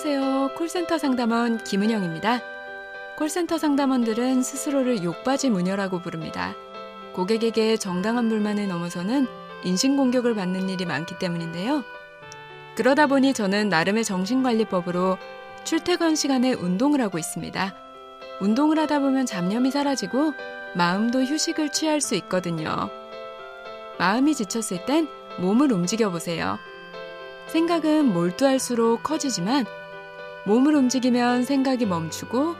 안녕하세요. 콜센터 상담원 김은영입니다. 콜센터 상담원들은 스스로를 욕바지 무녀라고 부릅니다. 고객에게 정당한 불만을 넘어서는 인신공격을 받는 일이 많기 때문인데요. 그러다 보니 저는 나름의 정신관리법으로 출퇴근 시간에 운동을 하고 있습니다. 운동을 하다 보면 잡념이 사라지고 마음도 휴식을 취할 수 있거든요. 마음이 지쳤을 땐 몸을 움직여 보세요. 생각은 몰두할수록 커지지만 몸을 움직이면 생각이 멈추고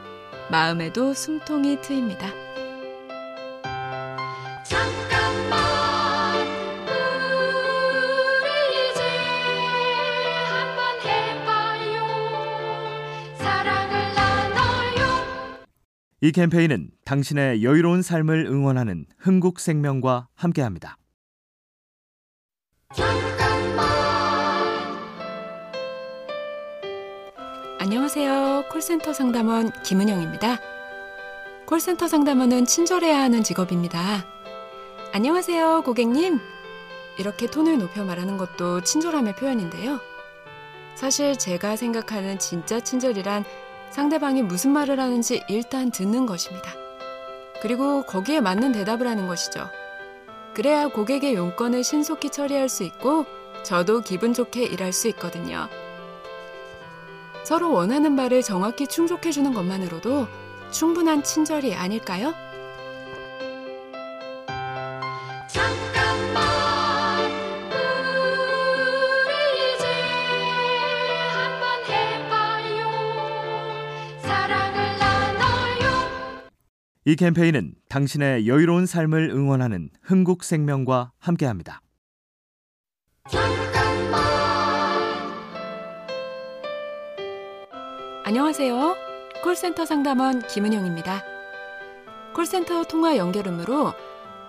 마음에도 숨통이 트입니다. 잠깐만 우리 이제 한번 해봐요 사랑을 나눠요 이 캠페인은 당신의 여유로운 삶을 응원하는 흥국생명과 함께합니다. 안녕하세요. 콜센터 상담원 김은영입니다. 콜센터 상담원은 친절해야 하는 직업입니다. 안녕하세요, 고객님. 이렇게 톤을 높여 말하는 것도 친절함의 표현인데요. 사실 제가 생각하는 진짜 친절이란 상대방이 무슨 말을 하는지 일단 듣는 것입니다. 그리고 거기에 맞는 대답을 하는 것이죠. 그래야 고객의 용건을 신속히 처리할 수 있고 저도 기분 좋게 일할 수 있거든요. 서로 원하는 바를 정확히 충족해주는 것만으로도 충분한 친절이 아닐까요? 이 캠페인은 당신의 여유로운 삶을 응원하는 흥국생명과 함께합니다. 안녕하세요. 콜센터 상담원 김은영입니다. 콜센터 통화 연결음으로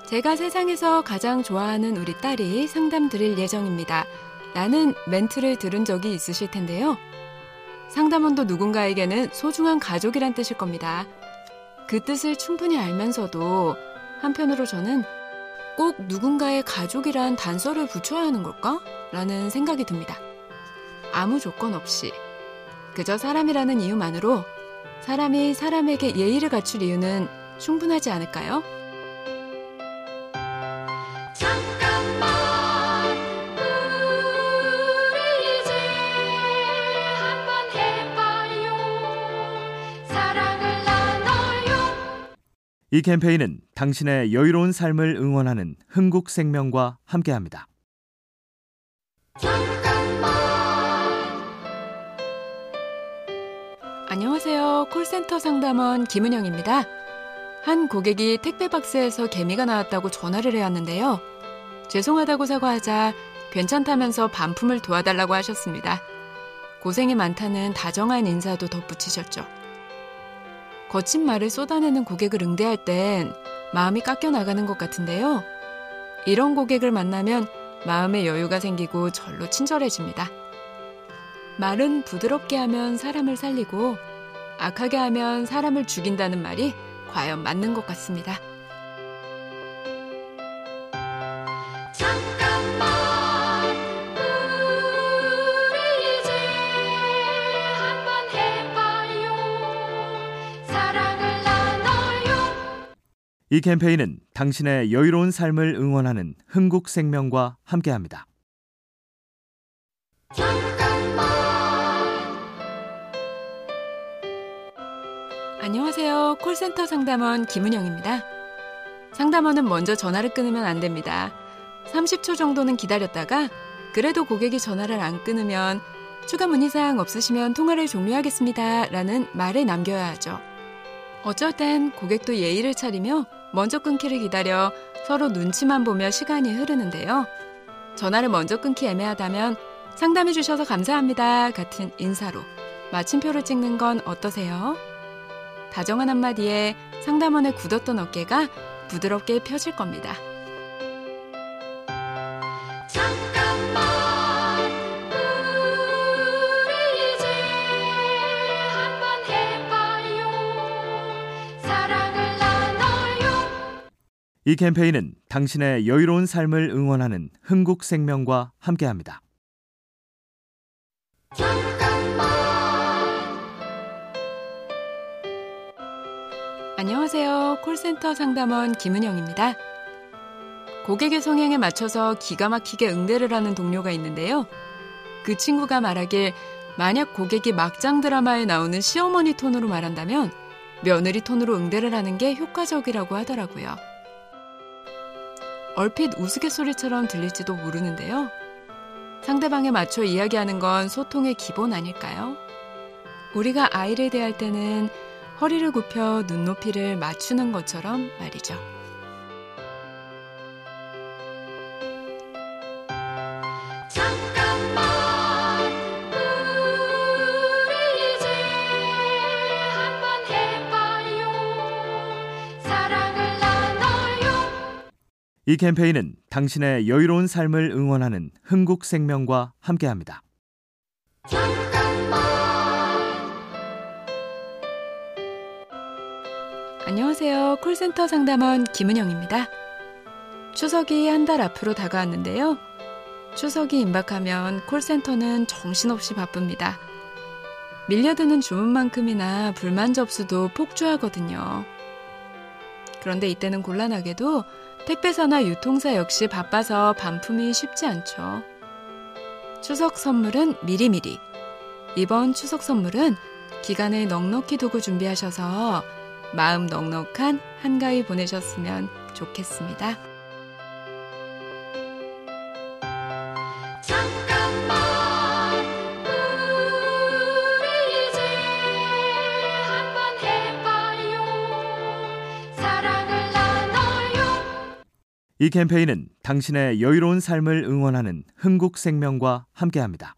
제가 세상에서 가장 좋아하는 우리 딸이 상담 드릴 예정입니다. 라는 멘트를 들은 적이 있으실 텐데요. 상담원도 누군가에게는 소중한 가족이란 뜻일 겁니다. 그 뜻을 충분히 알면서도 한편으로 저는 꼭 누군가의 가족이란 단서를 붙여야 하는 걸까? 라는 생각이 듭니다. 아무 조건 없이 그저 사람이라는 이유만으로 사람이 사람에게 예의를 갖출 이유는 충분하지 않을까요? 이 캠페인은 당신의 여유로운 삶을 응원하는 흥국생명과 함께합니다. 안녕하세요. 콜센터 상담원 김은영입니다. 한 고객이 택배 박스에서 개미가 나왔다고 전화를 해왔는데요. 죄송하다고 사과하자 괜찮다면서 반품을 도와달라고 하셨습니다. 고생이 많다는 다정한 인사도 덧붙이셨죠. 거친 말을 쏟아내는 고객을 응대할 땐 마음이 깎여 나가는 것 같은데요. 이런 고객을 만나면 마음의 여유가 생기고 절로 친절해집니다. 말은 부드럽게 하면 사람을 살리고 악하게 하면 사람을 죽인다는 말이 과연 맞는 것 같습니다. 이 캠페인은 당신의 여유로운 삶을 응원하는 흥국생명과 함께합니다. 안녕하세요. 콜센터 상담원 김은영입니다. 상담원은 먼저 전화를 끊으면 안 됩니다. 30초 정도는 기다렸다가 그래도 고객이 전화를 안 끊으면 추가 문의사항 없으시면 통화를 종료하겠습니다. 라는 말을 남겨야 하죠. 어쩔 땐 고객도 예의를 차리며 먼저 끊기를 기다려 서로 눈치만 보며 시간이 흐르는데요. 전화를 먼저 끊기 애매하다면 상담해 주셔서 감사합니다 같은 인사로 마침표를 찍는 건 어떠세요? 다정한 한마디에 상담원의 굳었던 어깨가 부드럽게 펴질 겁니다. 이 캠페인은 당신의 여유로운 삶을 응원하는 흥국생명과 함께합니다. 안녕하세요. 콜센터 상담원 김은영입니다. 고객의 성향에 맞춰서 기가 막히게 응대를 하는 동료가 있는데요. 그 친구가 말하길 만약 고객이 막장 드라마에 나오는 시어머니 톤으로 말한다면 며느리 톤으로 응대를 하는 게 효과적이라고 하더라고요. 얼핏 우스갯소리처럼 들릴지도 모르는데요. 상대방에 맞춰 이야기하는 건 소통의 기본 아닐까요? 우리가 아이를 대할 때는 허리를 굽혀 눈높이를 맞추는 것처럼 말이죠. 잠깐만 우리 이제 한번 해봐요 사랑을 나눠요 이 캠페인은 당신의 여유로운 삶을 응원하는 흥국생명과 함께합니다. 안녕하세요. 콜센터 상담원 김은영입니다. 추석이 한 달 앞으로 다가왔는데요. 추석이 임박하면 콜센터는 정신없이 바쁩니다. 밀려드는 주문만큼이나 불만 접수도 폭주하거든요. 그런데 이때는 곤란하게도 택배사나 유통사 역시 바빠서 반품이 쉽지 않죠. 추석 선물은 미리미리. 이번 추석 선물은 기간을 넉넉히 두고 준비하셔서 마음 넉넉한 한가위 보내셨으면 좋겠습니다. 잠깐만 우리 이제 한번 해봐요 사랑을 나눠요 이 캠페인은 당신의 여유로운 삶을 응원하는 흥국생명과 함께합니다.